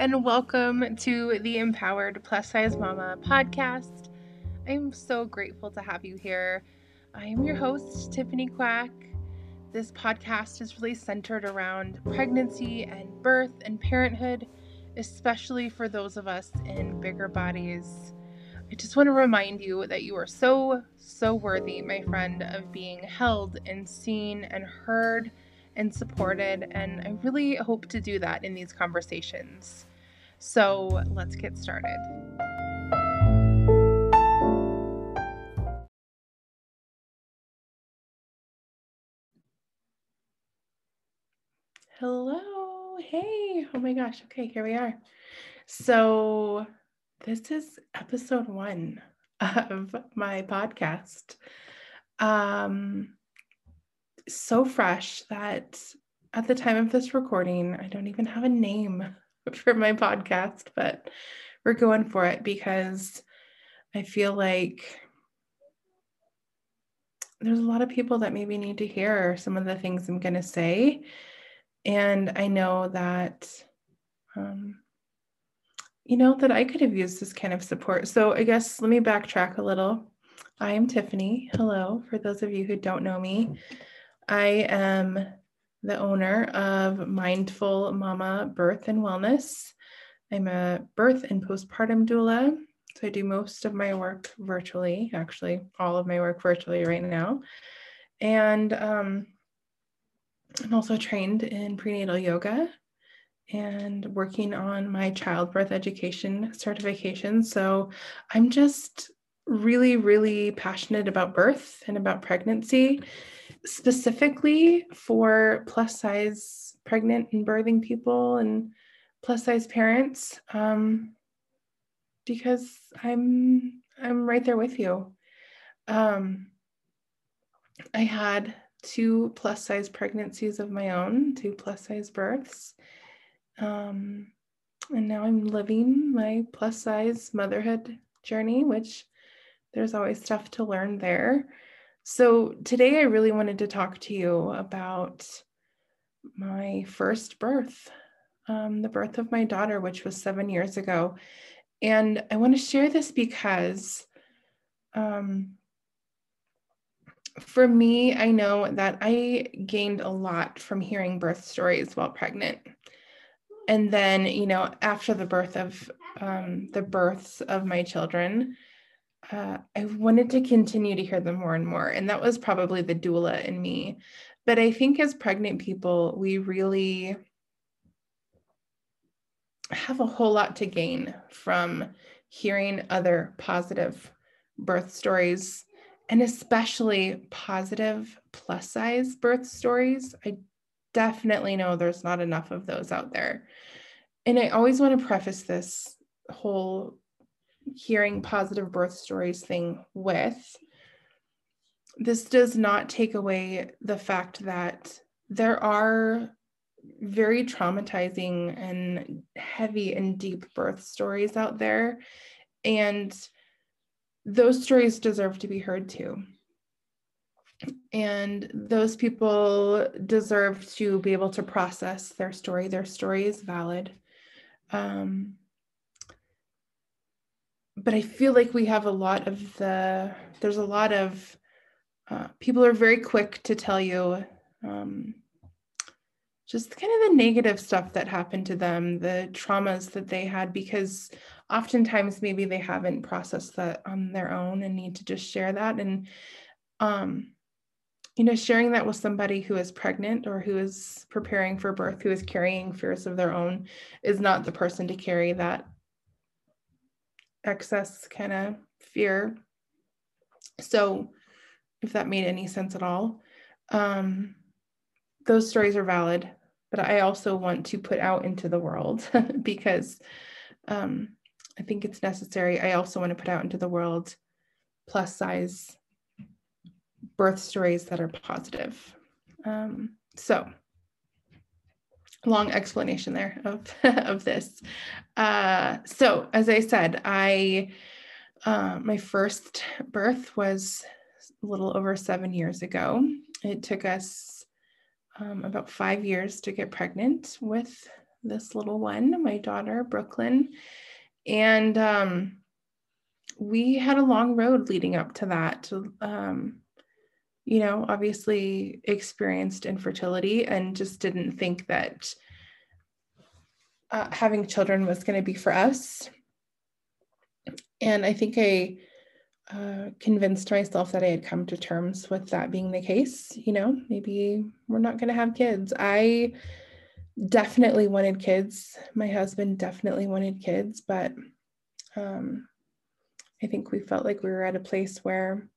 and welcome to the Empowered Plus Size Mama podcast. I'm so grateful to have you here. I am your host, Tiffany Quack. This podcast is really centered around pregnancy and birth and parenthood, especially for those of us in bigger bodies. I just want to remind you that you are so, so worthy, my friend, of being held and seen and heard and supported. And I really hope to do that in these conversations. So let's get started. Hello. Hey. Oh my gosh. Okay, here we are. So, this is episode one of my podcast. Um, so fresh that at the time of this recording, I don't even have a name for my podcast, but we're going for it because I feel like there's a lot of people that maybe need to hear some of the things I'm going to say. And I know that, um, you know, that I could have used this kind of support. So I guess let me backtrack a little. I am Tiffany. Hello, for those of you who don't know me. I am the owner of Mindful Mama Birth and Wellness. I'm a birth and postpartum doula. So I do most of my work virtually, actually, all of my work virtually right now. And um, I'm also trained in prenatal yoga and working on my childbirth education certification. So I'm just really, really passionate about birth and about pregnancy specifically for plus size pregnant and birthing people and plus size parents um, because I'm I'm right there with you. Um, I had two plus size pregnancies of my own, two plus size births. Um, and now I'm living my plus size motherhood journey, which there's always stuff to learn there. So, today I really wanted to talk to you about my first birth, um, the birth of my daughter, which was seven years ago. And I want to share this because um, for me, I know that I gained a lot from hearing birth stories while pregnant. And then, you know, after the birth of um, the births of my children, uh, I wanted to continue to hear them more and more. And that was probably the doula in me. But I think as pregnant people, we really have a whole lot to gain from hearing other positive birth stories and especially positive plus size birth stories. I definitely know there's not enough of those out there. And I always want to preface this whole hearing positive birth stories thing with, this does not take away the fact that there are very traumatizing and heavy and deep birth stories out there. And those stories deserve to be heard too. And those people deserve to be able to process their story. Their story is valid. Um, but I feel like we have a lot of the, there's a lot of, uh, people are very quick to tell you um, just kind of the negative stuff that happened to them, the traumas that they had, because oftentimes maybe they haven't processed that on their own and need to just share that. And, um, you know, sharing that with somebody who is pregnant or who is preparing for birth, who is carrying fears of their own, is not the person to carry that excess kind of fear. So, if that made any sense at all, um, those stories are valid, but I also want to put out into the world because um, I think it's necessary. I also want to put out into the world plus size birth stories that are positive. Um, so, long explanation there of of this. Uh, so as I said, I uh, my first birth was a little over seven years ago. It took us um, about five years to get pregnant with this little one, my daughter, Brooklyn. And um, we had a long road leading up to that. Um, you know, obviously experienced infertility and just didn't think that uh, having children was going to be for us. And I think I uh, convinced myself that I had come to terms with that being the case. You know, maybe we're not going to have kids. I definitely wanted kids. My husband definitely wanted kids, but um, I think we felt like we were at a place where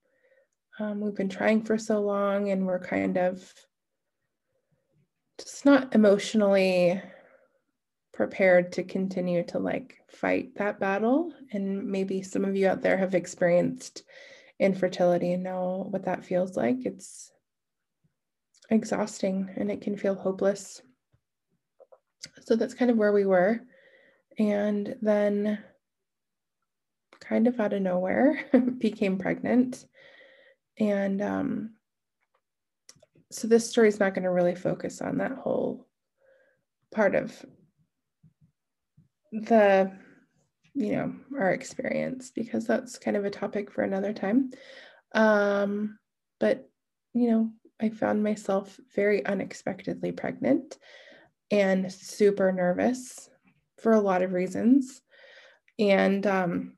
um, we've been trying for so long and we're kind of just not emotionally prepared to continue to like fight that battle. And maybe some of you out there have experienced infertility and know what that feels like. It's exhausting and it can feel hopeless. So that's kind of where we were. And then, kind of out of nowhere, became pregnant. And um, so this story is not going to really focus on that whole part of the you know our experience because that's kind of a topic for another time. Um but you know i found myself very unexpectedly pregnant and super nervous for a lot of reasons. And um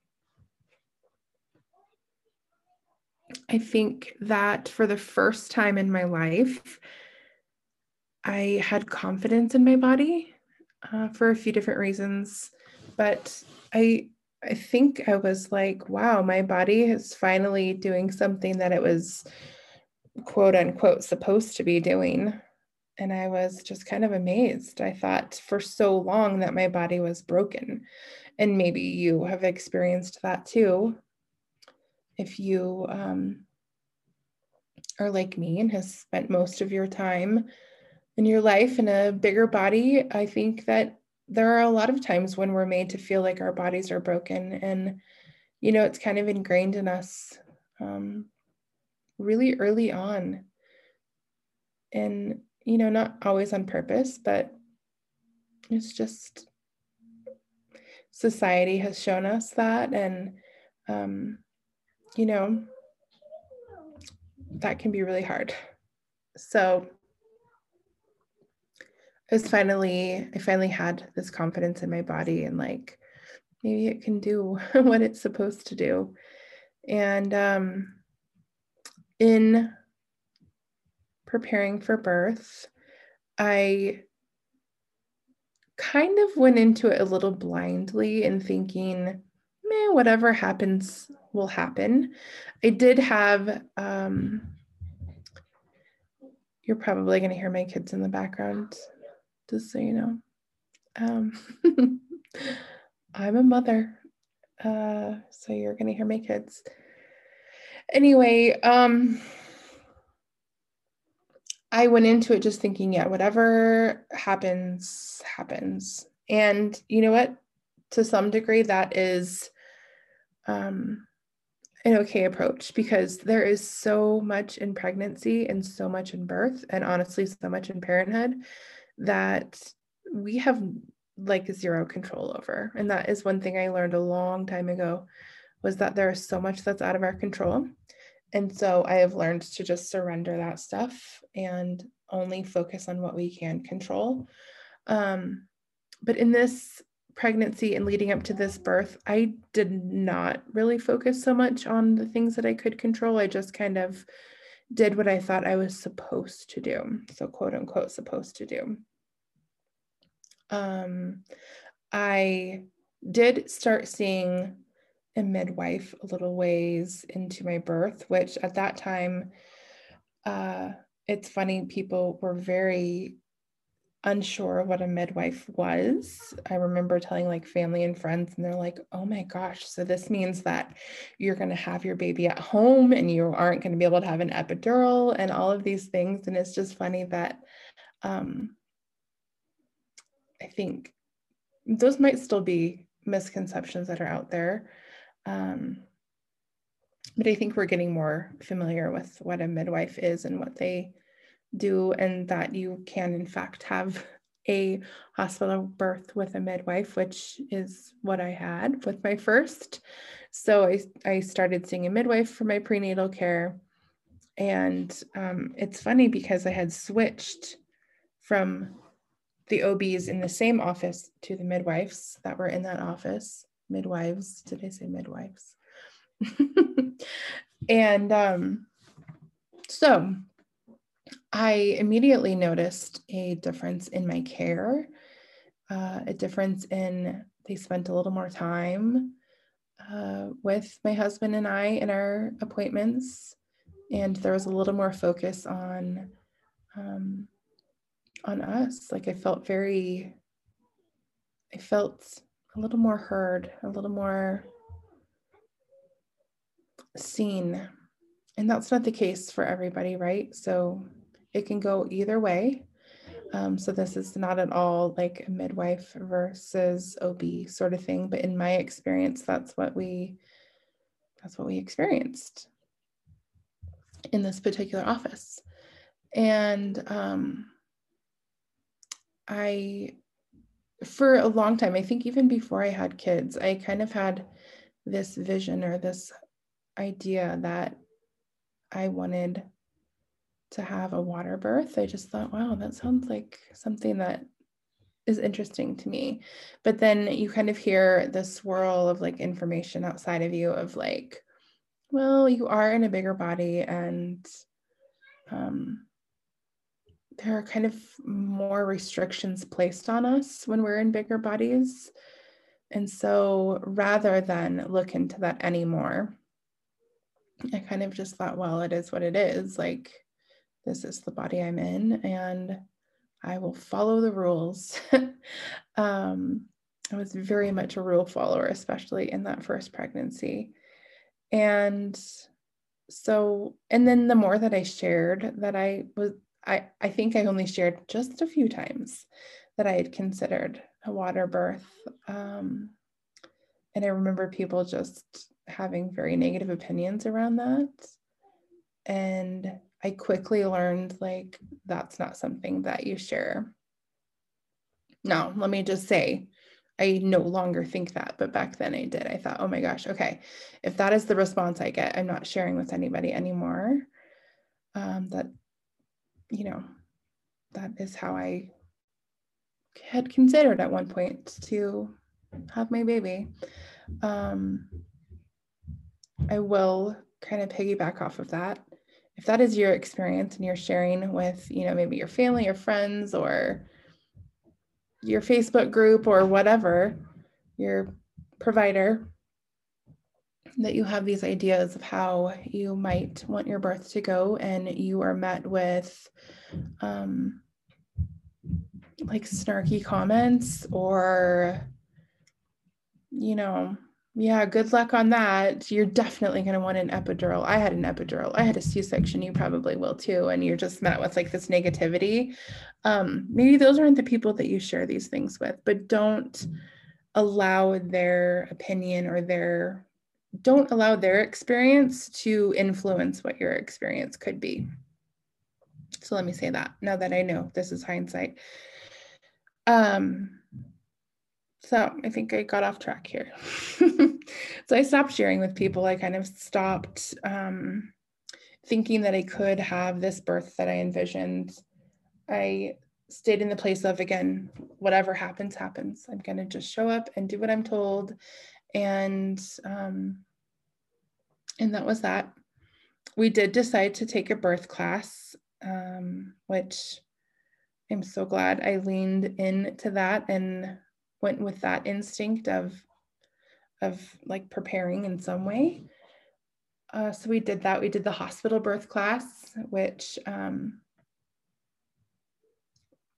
i think that for the first time in my life i had confidence in my body uh, for a few different reasons, but I I think I was like, wow, my body is finally doing something that it was quote unquote supposed to be doing. And I was just kind of amazed. I thought for so long that my body was broken. And maybe you have experienced that too. If you um, are like me and has spent most of your time in your life in a bigger body, I think that there are a lot of times when we're made to feel like our bodies are broken. And, you know, it's kind of ingrained in us um, really early on. And, you know, not always on purpose, but it's just society has shown us that. And, um, you know, that can be really hard. So, I was finally, I finally had this confidence in my body and like, maybe it can do what it's supposed to do. And um, in preparing for birth, I kind of went into it a little blindly and thinking, man, whatever happens will happen. I did have, um, you're probably going to hear my kids in the background just so you know. Um, I'm a mother, uh, so you're going to hear my kids. Anyway, um, I went into it just thinking, yeah, whatever happens, happens. And you know what? To some degree, that is um, an okay approach because there is so much in pregnancy and so much in birth, and honestly, so much in parenthood that we have like zero control over. And that is one thing I learned a long time ago was that there is so much that's out of our control. And so I have learned to just surrender that stuff and only focus on what we can control. Um, but in this pregnancy and leading up to this birth, I did not really focus so much on the things that I could control. I just kind of did what I thought I was supposed to do. So, quote unquote, supposed to do. Um, I did start seeing a midwife a little ways into my birth, which at that time, uh, it's funny, people were very unsure what a midwife was. I remember telling like family and friends, and they're like, oh my gosh, so this means that you're going to have your baby at home and you aren't going to be able to have an epidural and all of these things. And it's just funny that um, I think those might still be misconceptions that are out there. Um, but I think we're getting more familiar with what a midwife is and what they do and that you can in fact have a hospital birth with a midwife, which is what I had with my first. So I, I started seeing a midwife for my prenatal care. And um, it's funny because I had switched from the OBs in the same office to the midwives that were in that office. Midwives, did I say midwives? and um, so I immediately noticed a difference in my care, uh, a difference in they spent a little more time uh, with my husband and I in our appointments, and there was a little more focus on um, on us. Like I felt very, I felt a little more heard, a little more seen. And that's not the case for everybody, right? So it can go either way. Um, so this is not at all like midwife versus OB sort of thing, but in my experience, that's what we that's what we experienced in this particular office. And um, I, for a long time, I think even before I had kids, I kind of had this vision or this idea that I wanted to have a water birth. I just thought, wow, that sounds like something that is interesting to me. But then you kind of hear the swirl of like information outside of you of like, well, you are in a bigger body and um, there are kind of more restrictions placed on us when we're in bigger bodies. And so rather than look into that anymore, I kind of just thought, well, it is what it is. Like, this is the body I'm in, and I will follow the rules. um, I was very much a rule follower, especially in that first pregnancy. And so, and then the more that I shared that I was I, I think I only shared just a few times that I had considered a water birth. Um, and I remember people just having very negative opinions around that. And I quickly learned like that's not something that you share. Now, let me just say, I no longer think that, but back then I did. I thought, oh my gosh, okay, if that is the response I get, I'm not sharing with anybody anymore. Um, that you know, that is how I had considered at one point to have my baby. Um, I will kind of piggyback off of that. If that is your experience and you're sharing with, you know, maybe your family or friends or your Facebook group or whatever, your provider, that you have these ideas of how you might want your birth to go and you are met with um, like snarky comments or you know yeah good luck on that. You're definitely going to want an epidural. I had an epidural. I had a c-section. You probably will too and you're just met with like this negativity. Um, maybe those aren't the people that you share these things with but don't allow their opinion or their don't allow their experience to influence what your experience could be. So let me say that now that I know this is hindsight. Um, so I think I got off track here. so I stopped sharing with people. I kind of stopped um, thinking that I could have this birth that I envisioned. I stayed in the place of, again, whatever happens, happens. I'm going to just show up and do what I'm told and um, and that was that. We did decide to take a birth class, um, which I'm so glad I leaned into that and went with that instinct of of like preparing in some way. Uh, so we did that. We did the hospital birth class, which um,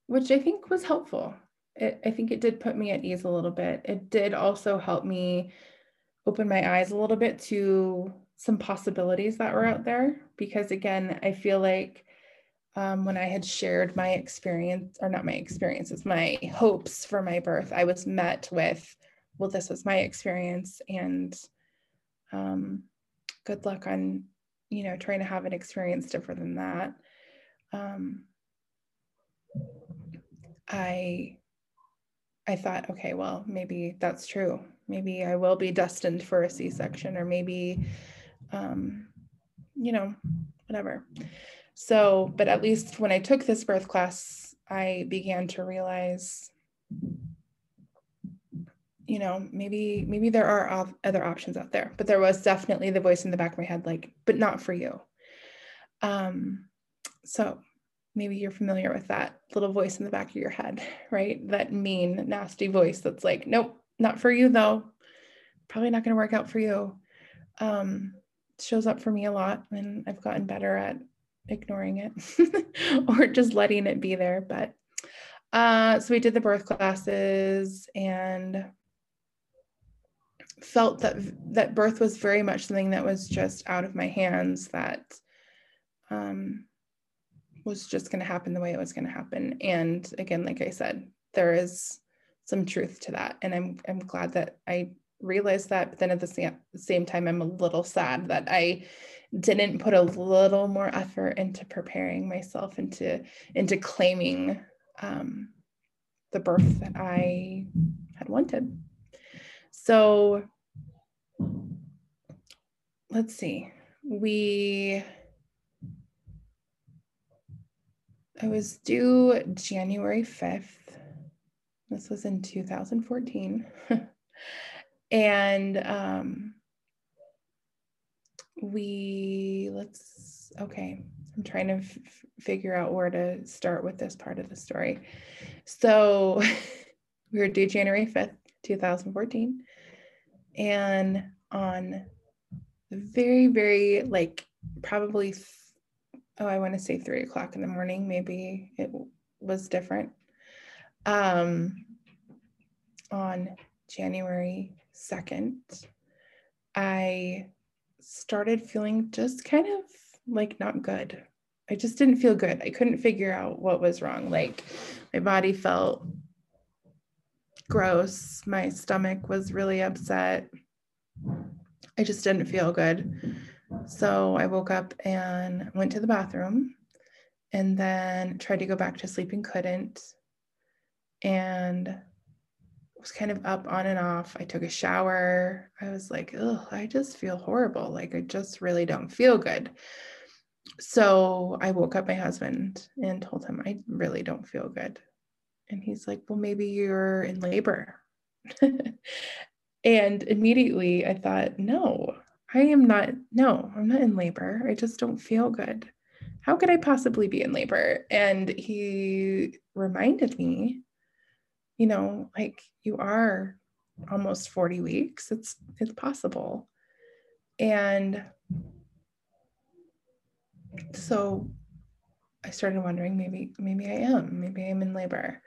which I think was helpful it, I think it did put me at ease a little bit. It did also help me open my eyes a little bit to some possibilities that were out there because again, I feel like um, when I had shared my experience, or not my experiences, my hopes for my birth, I was met with, well, this was my experience, and um, good luck on, you know, trying to have an experience different than that. Um, I I thought, okay, well, maybe that's true. Maybe I will be destined for a C-section, or maybe, um, you know, whatever. So, but at least when I took this birth class, I began to realize, you know, maybe maybe there are other options out there. But there was definitely the voice in the back of my head, like, but not for you. Um, so maybe you're familiar with that little voice in the back of your head, right? That mean, nasty voice that's like, nope, not for you though. Probably not going to work out for you. Um, shows up for me a lot, and I've gotten better at ignoring it or just letting it be there. But uh, so we did the birth classes and felt that that birth was very much something that was just out of my hands. That um, was just going to happen the way it was going to happen. And again, like I said, there is some truth to that. And I'm, I'm glad that I realized that. But then at the same, same time, I'm a little sad that I didn't put a little more effort into preparing myself into, into claiming um, the birth that I had wanted. So let's see. We I was due January 5th. This was in 2014. and um, we, let's, okay, I'm trying to f- figure out where to start with this part of the story. So we were due January 5th, 2014. And on the very, very, like, probably oh, I want to say three o'clock in the morning. Maybe it was different. Um, on January 2nd, I started feeling just kind of like not good. I just didn't feel good. I couldn't figure out what was wrong. Like my body felt gross. My stomach was really upset. I just didn't feel good. So I woke up and went to the bathroom and then tried to go back to sleep and couldn't. And was kind of up on and off. I took a shower. I was like, oh, I just feel horrible. Like I just really don't feel good. So I woke up my husband and told him I really don't feel good. And he's like, well, maybe you're in labor. and immediately I thought, no, I am not, no, I'm not in labor. I just don't feel good. How could I possibly be in labor? And he reminded me, you know, like you are almost 40 weeks. It's it's possible. And so I started wondering maybe maybe I am, maybe I'm in labor.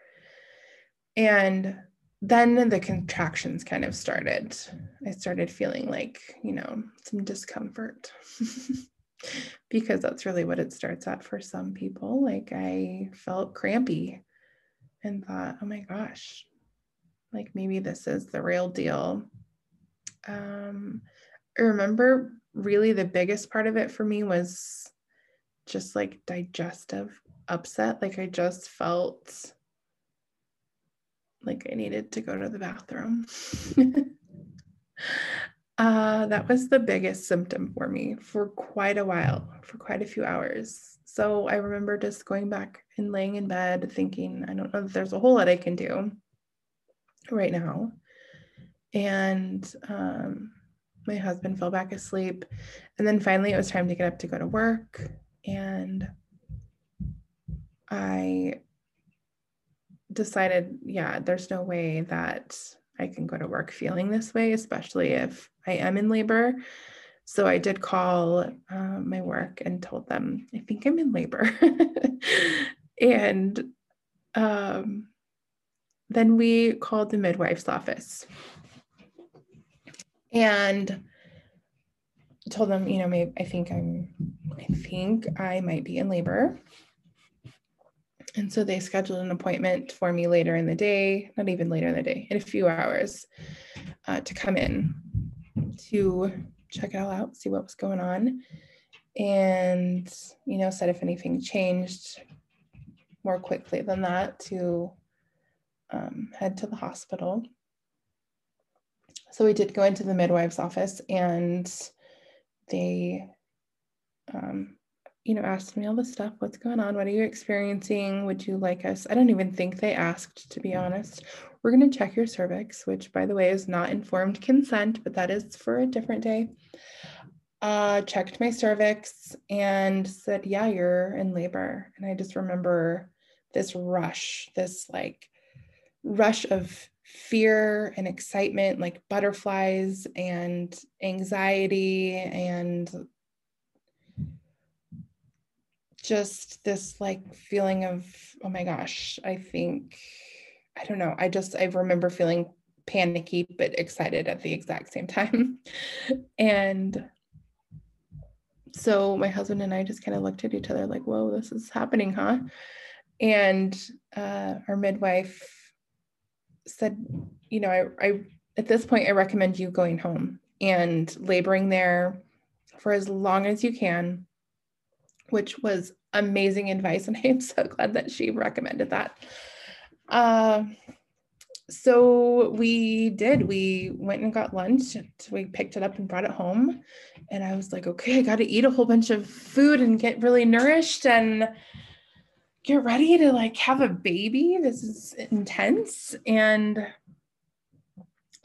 And then the contractions kind of started. I started feeling like, you know, some discomfort because that's really what it starts at for some people. Like I felt crampy and thought, oh my gosh, like maybe this is the real deal. Um, I remember really the biggest part of it for me was just like digestive upset. Like I just felt like I needed to go to the bathroom. uh, that was the biggest symptom for me for quite a while, for quite a few hours. So I remember just going back and laying in bed thinking, I don't know that there's a whole lot I can do right now. And um, my husband fell back asleep. And then finally, it was time to get up to go to work. And I decided, yeah, there's no way that I can go to work feeling this way, especially if I am in labor. So I did call uh, my work and told them, I think I'm in labor. and um, then we called the midwife's office and told them, you know, maybe I think I'm, I think I might be in labor. And so they scheduled an appointment for me later in the day, not even later in the day, in a few hours, uh, to come in to check it all out, see what was going on, and, you know, said if anything changed more quickly than that to um, head to the hospital. So we did go into the midwife's office and they, um, you know, asked me all the stuff. What's going on? What are you experiencing? Would you like us? I don't even think they asked, to be honest. We're going to check your cervix, which, by the way, is not informed consent, but that is for a different day. Uh, checked my cervix and said, Yeah, you're in labor. And I just remember this rush, this like rush of fear and excitement, like butterflies and anxiety and just this like feeling of, oh my gosh, I think, I don't know. I just, I remember feeling panicky but excited at the exact same time. and so my husband and I just kind of looked at each other like, whoa, this is happening, huh? And uh, our midwife said, you know, I, I at this point I recommend you going home and laboring there for as long as you can, which was amazing advice. And I am so glad that she recommended that. Uh, so we did. We went and got lunch. and We picked it up and brought it home. And I was like, okay, I got to eat a whole bunch of food and get really nourished and get ready to like have a baby. This is intense. And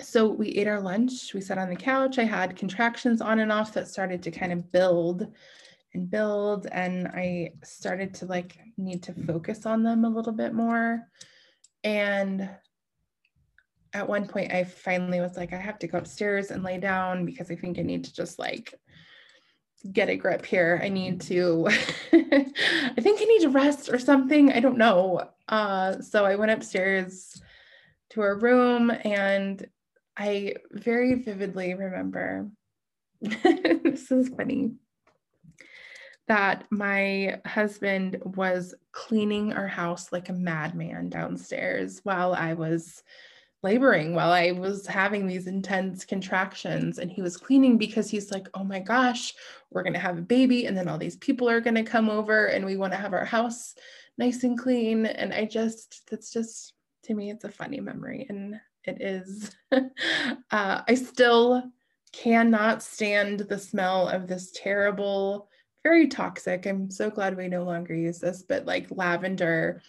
so we ate our lunch. We sat on the couch. I had contractions on and off that started to kind of build and build. And I started to like need to focus on them a little bit more. And at one point, I finally was like, I have to go upstairs and lay down because I think I need to just like get a grip here. I need to, I think I need to rest or something. I don't know. Uh, so I went upstairs to her room and I very vividly remember this is funny that my husband was cleaning our house like a madman downstairs while I was laboring while I was having these intense contractions. And he was cleaning because he's like, oh my gosh, we're going to have a baby. And then all these people are going to come over and we want to have our house nice and clean. And I just, that's just, to me, it's a funny memory. And it is, uh, I still cannot stand the smell of this terrible, very toxic. I'm so glad we no longer use this, but like lavender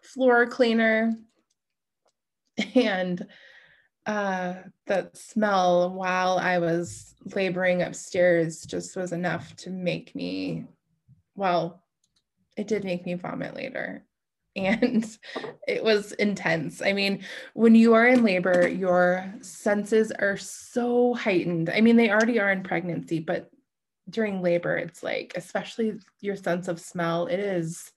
floor cleaner and uh, that smell while I was laboring upstairs just was enough to make me, well, it did make me vomit later. And it was intense. I mean, when you are in labor, your senses are so heightened. I mean, they already are in pregnancy, but during labor, it's like, especially your sense of smell, it is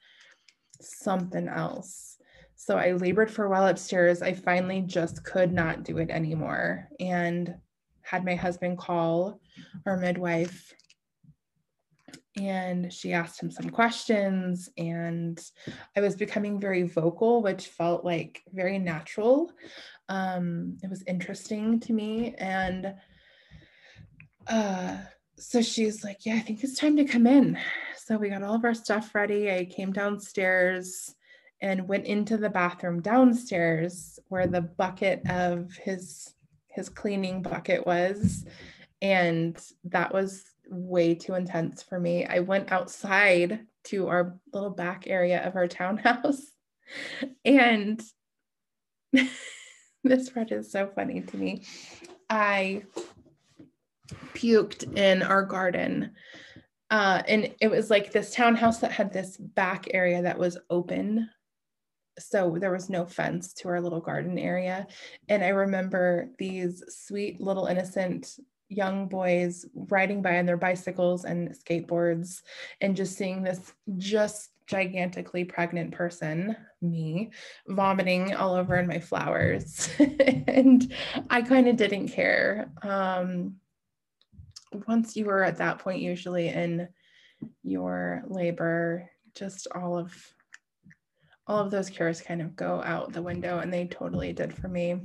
something else so I labored for a while upstairs. I finally just could not do it anymore and had my husband call our midwife and she asked him some questions and i was becoming very vocal which felt like very natural um, it was interesting to me and uh, so she's like yeah i think it's time to come in. So we got all of our stuff ready. I came downstairs and went into the bathroom downstairs where the bucket of his his cleaning bucket was and that was way too intense for me. I went outside to our little back area of our townhouse and this part is so funny to me. I puked in our garden uh, and it was like this townhouse that had this back area that was open so there was no fence to our little garden area. And I remember these sweet little innocent young boys riding by on their bicycles and skateboards and just seeing this just gigantically pregnant person, me, vomiting all over in my flowers. and I kind of didn't care. Um, once you were at that point, usually in your labor, just all of all of those cares kind of go out the window and they totally did for me.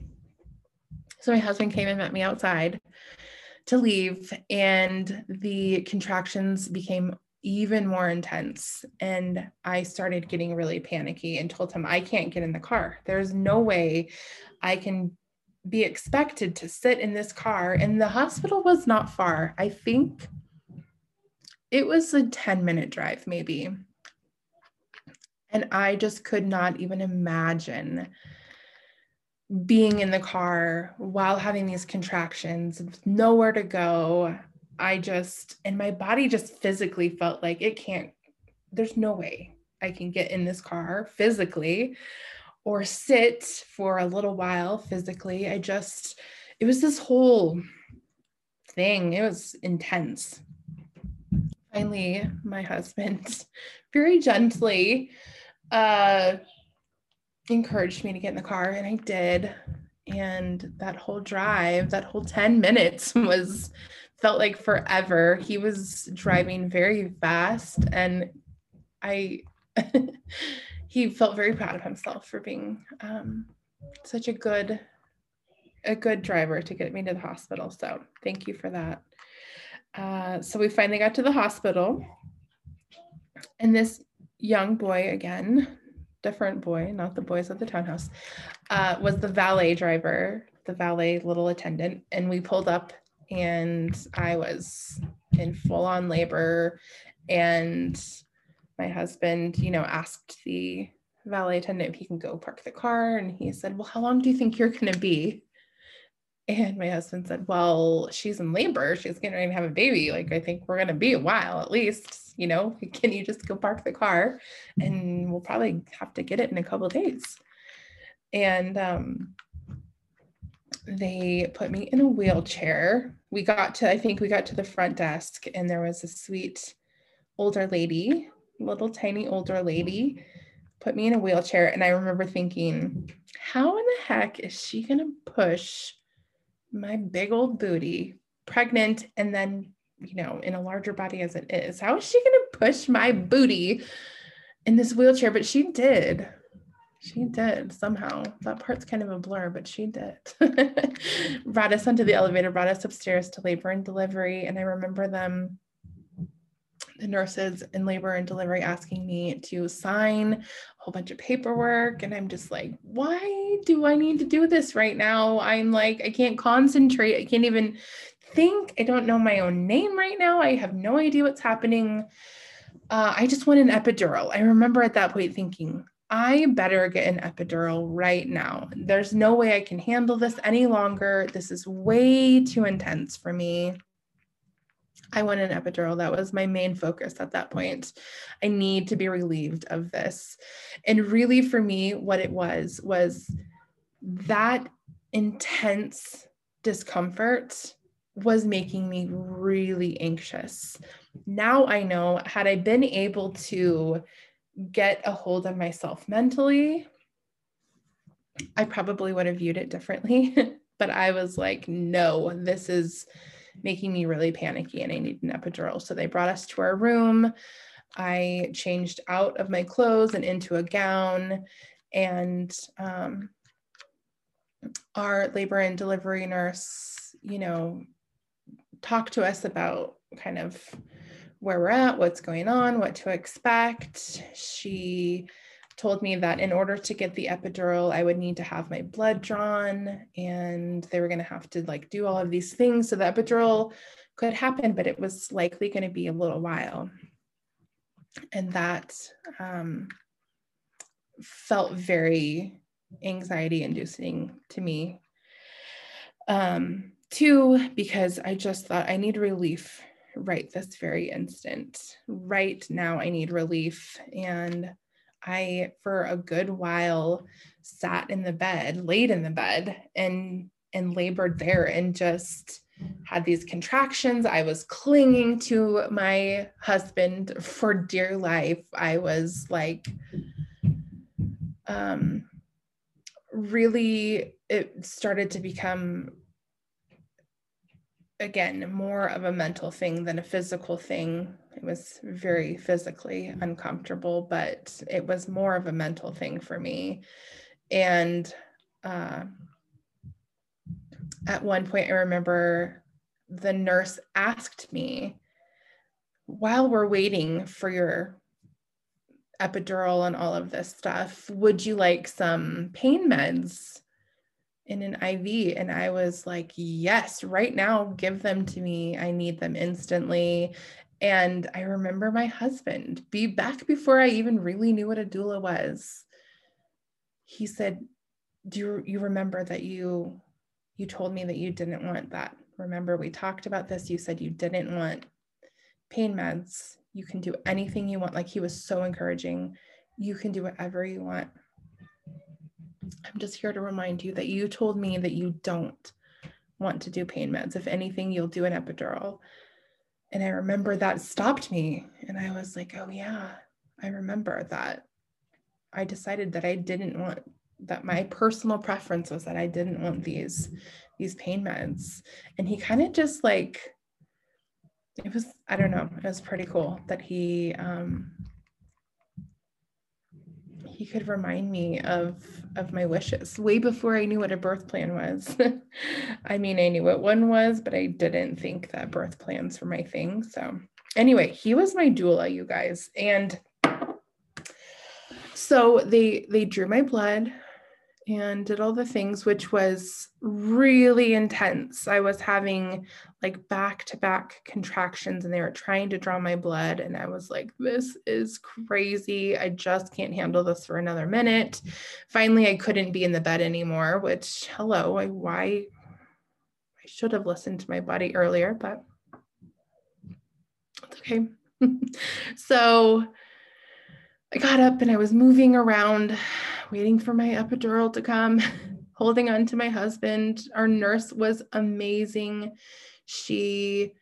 So my husband came and met me outside to leave and the contractions became even more intense. And I started getting really panicky and told him, I can't get in the car. There's no way I can be expected to sit in this car. And the hospital was not far. I think it was a 10 minute drive, maybe. And I just could not even imagine being in the car while having these contractions, nowhere to go. I just, and my body just physically felt like it can't, there's no way I can get in this car physically or sit for a little while physically. I just, it was this whole thing. It was intense. Finally, my husband very gently uh, encouraged me to get in the car, and I did. And that whole drive, that whole 10 minutes was felt like forever. He was driving very fast and I he felt very proud of himself for being um, such a good a good driver to get me to the hospital. So thank you for that. Uh, so we finally got to the hospital, and this young boy again, different boy, not the boys at the townhouse, uh, was the valet driver, the valet little attendant, and we pulled up and I was in full on labor. And my husband, you know, asked the valet attendant if he can go park the car. And he said, Well, how long do you think you're going to be? And my husband said, Well, she's in labor. She's getting ready to have a baby. Like, I think we're going to be a while at least. You know, can you just go park the car? And we'll probably have to get it in a couple days. And um, they put me in a wheelchair. We got to, I think we got to the front desk, and there was a sweet older lady, little tiny older lady, put me in a wheelchair. And I remember thinking, how in the heck is she going to push my big old booty, pregnant, and then, you know, in a larger body as it is? How is she going to push my booty in this wheelchair? But she did. She did somehow. That part's kind of a blur, but she did. brought us onto the elevator, brought us upstairs to labor and delivery. And I remember them, the nurses in labor and delivery, asking me to sign a whole bunch of paperwork. And I'm just like, why do I need to do this right now? I'm like, I can't concentrate. I can't even think. I don't know my own name right now. I have no idea what's happening. Uh, I just want an epidural. I remember at that point thinking, I better get an epidural right now. There's no way I can handle this any longer. This is way too intense for me. I want an epidural. That was my main focus at that point. I need to be relieved of this. And really, for me, what it was was that intense discomfort was making me really anxious. Now I know, had I been able to get a hold of myself mentally, I probably would have viewed it differently. but I was like, no, this is making me really panicky and I need an epidural. So they brought us to our room. I changed out of my clothes and into a gown. And um, our labor and delivery nurse, you know, talked to us about kind of where we're at, what's going on, what to expect. She told me that in order to get the epidural, I would need to have my blood drawn and they were going to have to like do all of these things so the epidural could happen, but it was likely going to be a little while. And that um, felt very anxiety inducing to me. Um, two, because I just thought I need relief right this very instant. Right now, I need relief. And I, for a good while, sat in the bed, laid in the bed, and and labored there and just had these contractions. I was clinging to my husband for dear life. I was like, um, really, it started to become again more of a mental thing than a physical thing. It was very physically uncomfortable but it was more of a mental thing for me. And uh, at one point i remember the nurse asked me while we're waiting for your epidural and all of this stuff, would you like some pain meds in an IV? And I was like, yes, right now, give them to me. I need them instantly. And I remember my husband, be back before I even really knew what a doula was. He said, Do you, you remember that you you told me that you didn't want that? Remember, we talked about this. You said you didn't want pain meds. You can do anything you want. Like he was so encouraging. You can do whatever you want. I'm just here to remind you that you told me that you don't want to do pain meds. If anything, you'll do an epidural. And I remember that stopped me. And I was like, oh, yeah, I remember that. I decided that I didn't want that my personal preference was that I didn't want these these pain meds. And he kind of just like it was I don't know, it was pretty cool that he um he could remind me of of my wishes way before I knew what a birth plan was. I mean, I knew what one was, but I didn't think that birth plans were my thing. So, anyway, he was my doula, you guys. And so they they drew my blood and did all the things, which was really intense. I was having like back to back contractions and they were trying to draw my blood. And I was like, this is crazy. I just can't handle this for another minute. Finally, I couldn't be in the bed anymore, which, hello, I, why? I should have listened to my body earlier, but it's okay. so I got up and I was moving around waiting for my epidural to come, holding on to my husband. Our nurse was amazing. She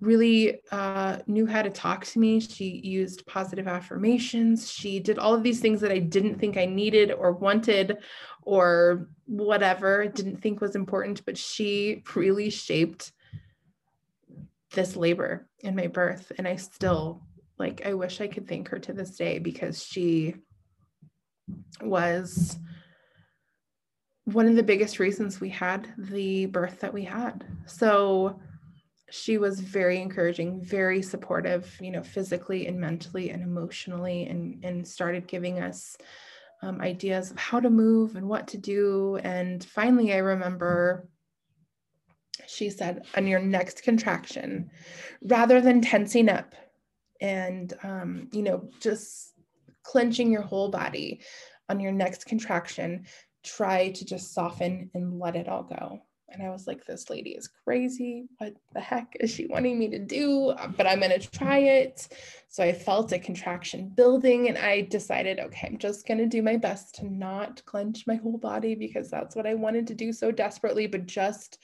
really uh, knew how to talk to me. She used positive affirmations. She did all of these things that I didn't think I needed or wanted or whatever, didn't think was important, but she really shaped this labor in my birth. And I still, like, I wish I could thank her to this day because she was one of the biggest reasons we had the birth that we had. So she was very encouraging, very supportive, you know, physically and mentally and emotionally, and, and started giving us um, ideas of how to move and what to do. And finally, I remember she said, on your next contraction, rather than tensing up and, um, you know, just clenching your whole body on your next contraction, try to just soften and let it all go. And I was like, this lady is crazy. What the heck is she wanting me to do? But I'm going to try it. So I felt a contraction building and I decided, okay, I'm just going to do my best to not clench my whole body because that's what I wanted to do so desperately, but just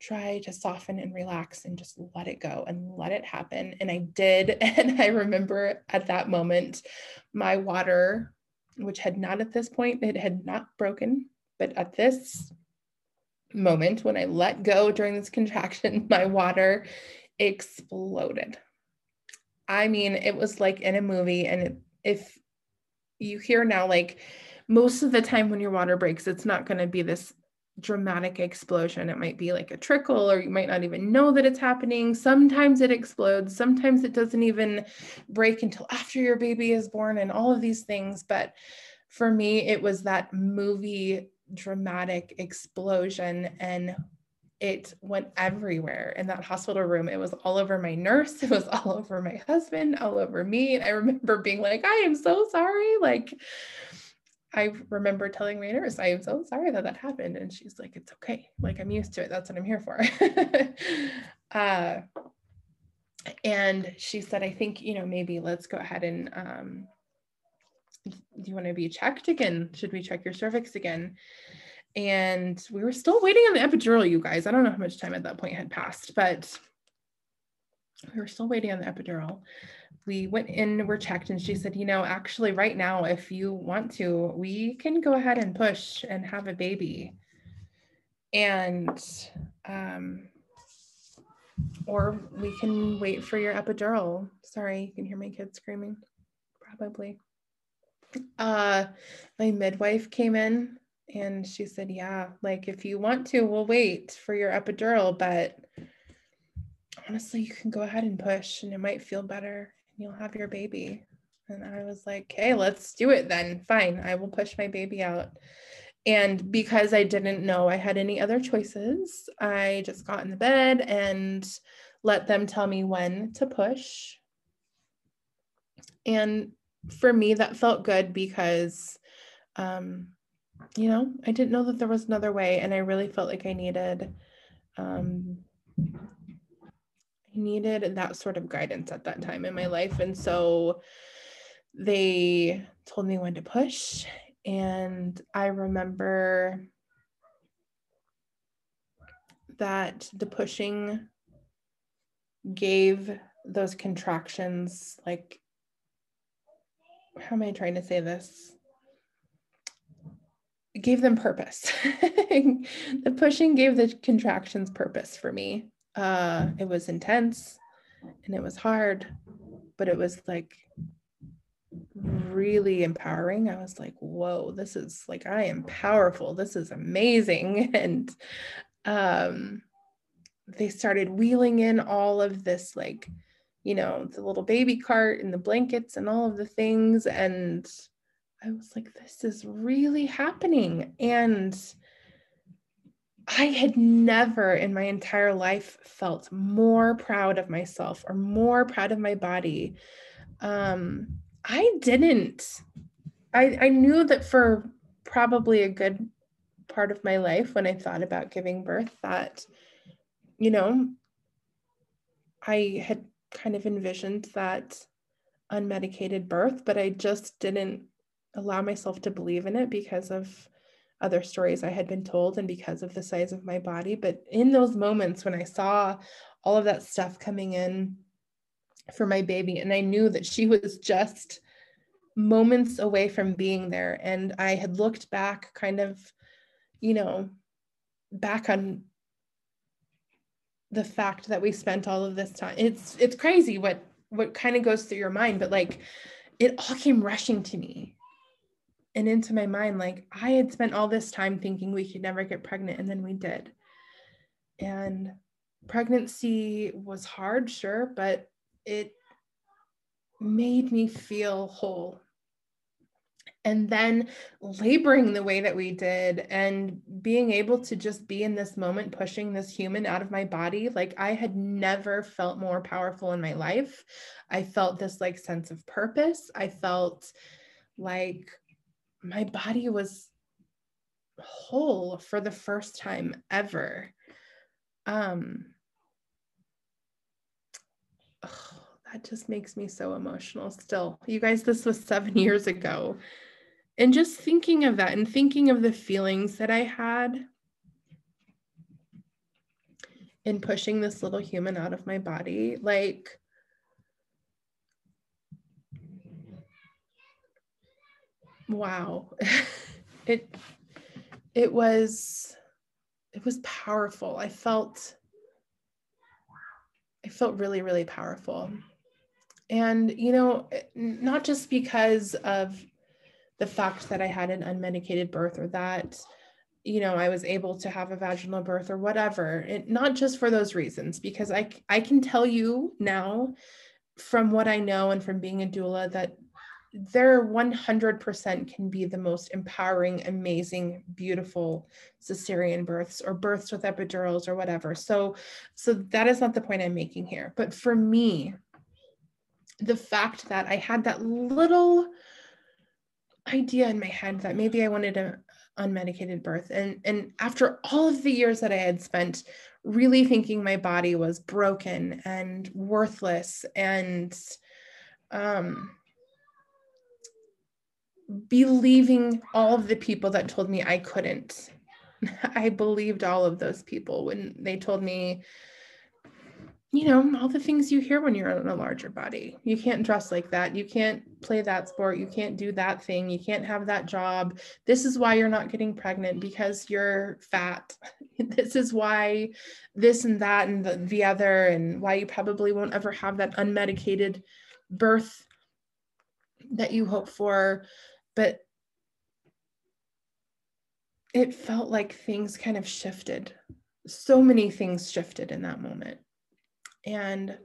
try to soften and relax and just let it go and let it happen. And I did. And I remember at that moment, my water, which had not at this point, it had not broken, but at this moment, when I let go during this contraction, my water exploded. I mean, it was like in a movie. And if you hear now, like most of the time when your water breaks, it's not going to be this dramatic explosion. It might be like a trickle, or you might not even know that it's happening. Sometimes it explodes, sometimes it doesn't even break until after your baby is born, and all of these things. But for me, it was that movie dramatic explosion, and it went everywhere in that hospital room. It was all over my nurse, it was all over my husband, all over me. And I remember being like, I am so sorry. Like, I remember telling my nurse, I am so sorry that that happened. And she's like, it's okay. Like, I'm used to it. That's what I'm here for. uh, and she said, I think, you know, maybe let's go ahead and, um, do you want to be checked again? Should we check your cervix again? And we were still waiting on the epidural, you guys. I don't know how much time at that point had passed, but we were still waiting on the epidural we went in, were checked, and she said, you know, actually, right now, if you want to, we can go ahead and push and have a baby. And, um, or we can wait for your epidural. Sorry, you can hear my kids screaming, probably. Uh, my midwife came in and she said, yeah, like if you want to, we'll wait for your epidural, but honestly, you can go ahead and push and it might feel better you'll have your baby. And I was like, okay, let's do it then. Fine, I will push my baby out. And because I didn't know I had any other choices, I just got in the bed and let them tell me when to push. And for me, that felt good because, um, you know, I didn't know that there was another way. And I really felt like I needed. Um, needed that sort of guidance at that time in my life. And so they told me when to push. And I remember that the pushing gave those contractions, like, how am I trying to say this? Gave them purpose. the pushing gave the contractions purpose for me. Uh, it was intense and it was hard, but it was like really empowering. I was like, whoa, this is like, I am powerful. This is amazing. And um, they started wheeling in all of this, like, you know, the little baby cart and the blankets and all of the things. And I was like, this is really happening. And I had never in my entire life felt more proud of myself or more proud of my body. Um, I didn't. I, I knew that for probably a good part of my life when I thought about giving birth that, you know, I had kind of envisioned that unmedicated birth, but I just didn't allow myself to believe in it because of other stories I had been told and because of the size of my body. But in those moments when I saw all of that stuff coming in for my baby, and I knew that she was just moments away from being there, and I had looked back, kind of, you know, back on the fact that we spent all of this time. It's it's crazy what what kind of goes through your mind, but like it all came rushing to me and into my mind like i had spent all this time thinking we could never get pregnant and then we did. And pregnancy was hard sure but it made me feel whole. And then laboring the way that we did and being able to just be in this moment pushing this human out of my body like i had never felt more powerful in my life. I felt this like sense of purpose. I felt like my body was whole for the first time ever. Um, oh, that just makes me so emotional still. You guys, this was seven years ago. And just thinking of that and thinking of the feelings that I had in pushing this little human out of my body, like, wow. It it was it was powerful. I felt i felt really really powerful. And you know not just because of the fact that i had an unmedicated birth or that you know i was able to have a vaginal birth or whatever it, not just for those reasons because i i can tell you now from what i know and from being a doula that there 100% can be the most empowering, amazing, beautiful cesarean births or births with epidurals or whatever. So, so that is not the point I'm making here. But for me, the fact that I had that little idea in my head that maybe I wanted an unmedicated birth, and and after all of the years that I had spent really thinking my body was broken and worthless and um believing all of the people that told me I couldn't. I believed all of those people when they told me, you know, all the things you hear when you're in a larger body. You can't dress like that. You can't play that sport. You can't do that thing. You can't have that job. This is why you're not getting pregnant because you're fat. this is why this and that and the, the other, and why you probably won't ever have that unmedicated birth that you hope for but it felt like things kind of shifted. So many things shifted in that moment. And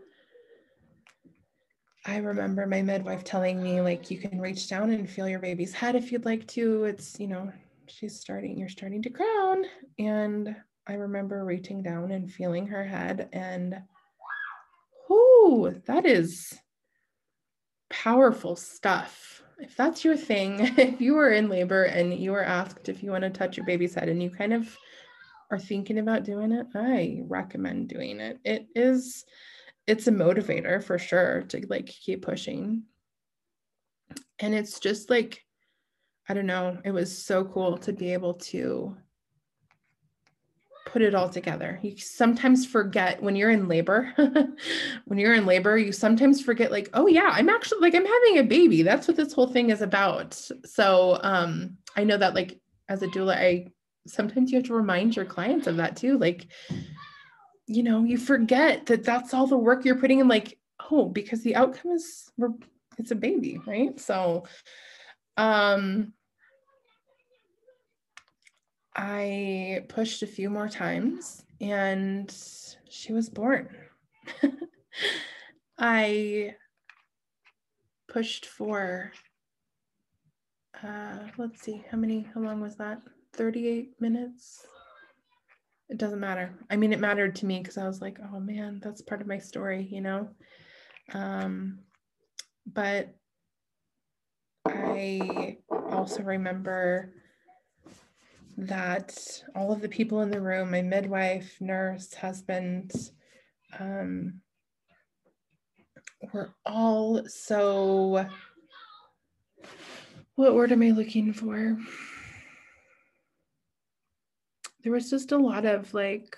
I remember my midwife telling me, like, you can reach down and feel your baby's head if you'd like to. It's, you know, she's starting, you're starting to crown. And I remember reaching down and feeling her head. And, whoo, that is powerful stuff. If that's your thing, if you are in labor and you are asked if you want to touch your baby's head and you kind of are thinking about doing it, I recommend doing it. It is it's a motivator for sure to like keep pushing. And it's just like, I don't know, it was so cool to be able to put it all together. You sometimes forget when you're in labor, when you're in labor, you sometimes forget, like, oh, yeah, I'm actually like, I'm having a baby. That's what this whole thing is about. So um, I know that, like, as a doula, I sometimes you have to remind your clients of that too. Like, you know, you forget that that's all the work you're putting in, like, oh, because the outcome is we're it's a baby, right? So, um, I pushed a few more times and she was born. I pushed for, uh, let's see, how many, how long was that? 38 minutes? it doesn't matter. I mean, it mattered to me because I was like, oh man, that's part of my story, you know? Um, but I also remember that all of the people in the room, my midwife, nurse, husband, um, were all so, what word am I looking for? there was just a lot of like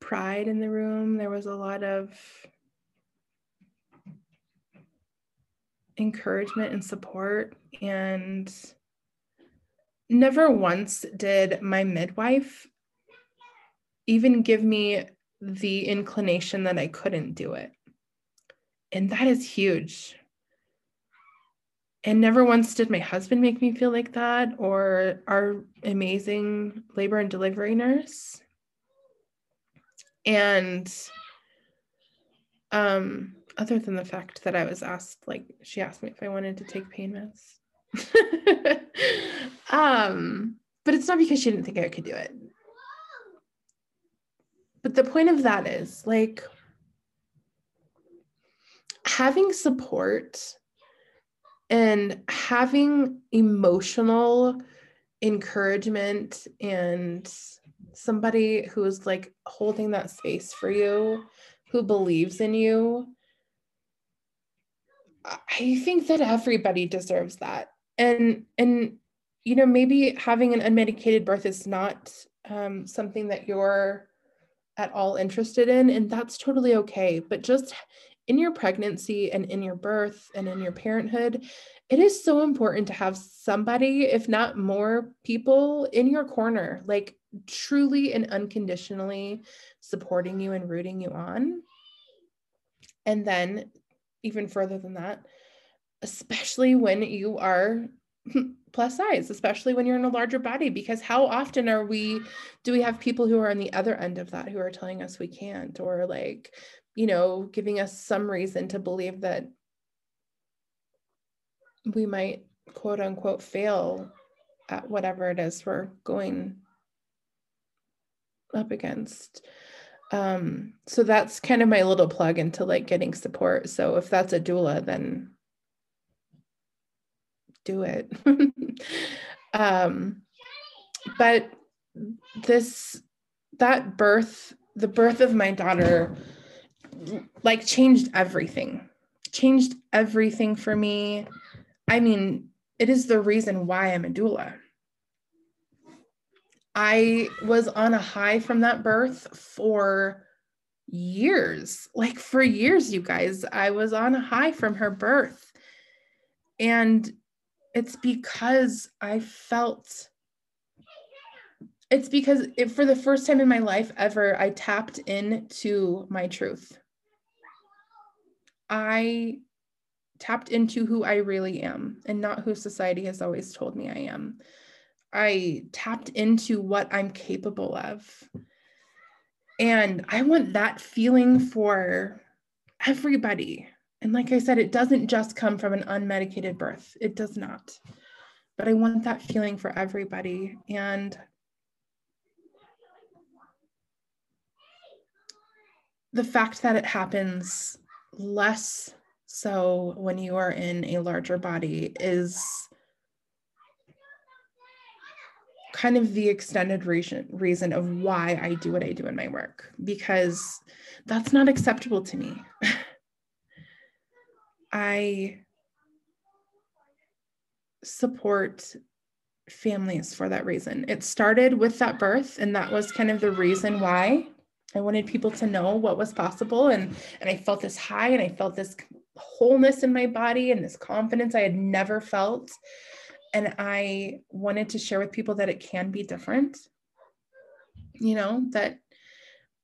pride in the room. There was a lot of encouragement and support. And never once did my midwife even give me the inclination that I couldn't do it. And that is huge. And never once did my husband make me feel like that or our amazing labor and delivery nurse. And um other than the fact that i was asked like she asked me if i wanted to take pain meds um but it's not because she didn't think i could do it. But the point of that is like having support and having emotional encouragement and somebody who's like holding that space for you who believes in you i think that everybody deserves that and and you know maybe having an unmedicated birth is not um, something that you're at all interested in and that's totally okay but just in your pregnancy and in your birth and in your parenthood, it is so important to have somebody, if not more people, in your corner, like truly and unconditionally supporting you and rooting you on. And then, even further than that, especially when you are plus size, especially when you're in a larger body, because how often are we, do we have people who are on the other end of that who are telling us we can't, or like you know, giving us some reason to believe that we might quote unquote fail at whatever it is we're going up against. Um, so that's kind of my little plug into like getting support. So if that's a doula, then do it. um, but this, that birth, the birth of my daughter like changed everything changed everything for me. I mean it is the reason why i'm a doula. I was on a high from that birth for years like for years you guys. I was on a high from her birth. And it's because i felt it's because it, for the first time in my life ever i tapped into my truth I tapped into who I really am and not who society has always told me I am. I tapped into what I'm capable of. And I want that feeling for everybody. And like I said, it doesn't just come from an unmedicated birth, it does not. But I want that feeling for everybody. And the fact that it happens less so when you are in a larger body is kind of the extended reason reason of why I do what I do in my work because that's not acceptable to me. I support families for that reason. It started with that birth and that was kind of the reason why I wanted people to know what was possible and and I felt this high and I felt this wholeness in my body and this confidence I had never felt and I wanted to share with people that it can be different. You know, that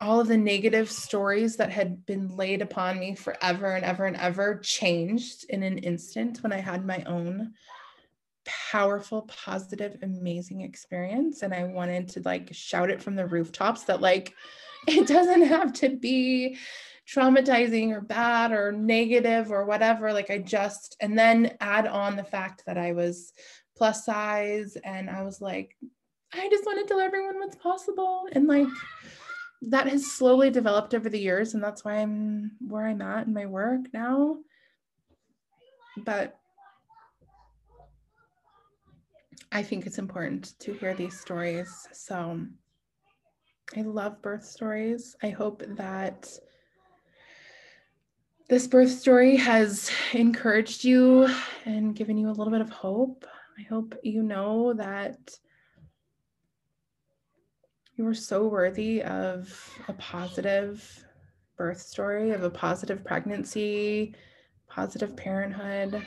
all of the negative stories that had been laid upon me forever and ever and ever changed in an instant when I had my own powerful, positive, amazing experience. And I wanted to like shout it from the rooftops that, like, it doesn't have to be traumatizing or bad or negative or whatever. Like I just, and then add on the fact that I was plus size and I was like, I just want to tell everyone what's possible. And like that has slowly developed over the years. And that's why I'm where I'm at in my work now. But I think it's important to hear these stories. So I love birth stories. I hope that this birth story has encouraged you and given you a little bit of hope. I hope you know that you are so worthy of a positive birth story, of a positive pregnancy, positive parenthood.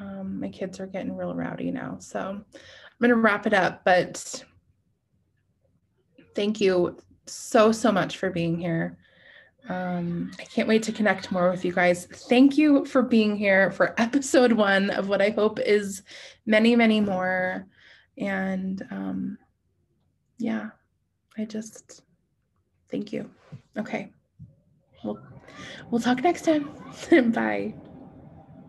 Um, my kids are getting real rowdy now. So I'm going to wrap it up, but thank you so, so much for being here. Um, I can't wait to connect more with you guys. Thank you for being here for episode one of what I hope is many, many more. And um, yeah, I just thank you. Okay. We'll, we'll talk next time. Bye.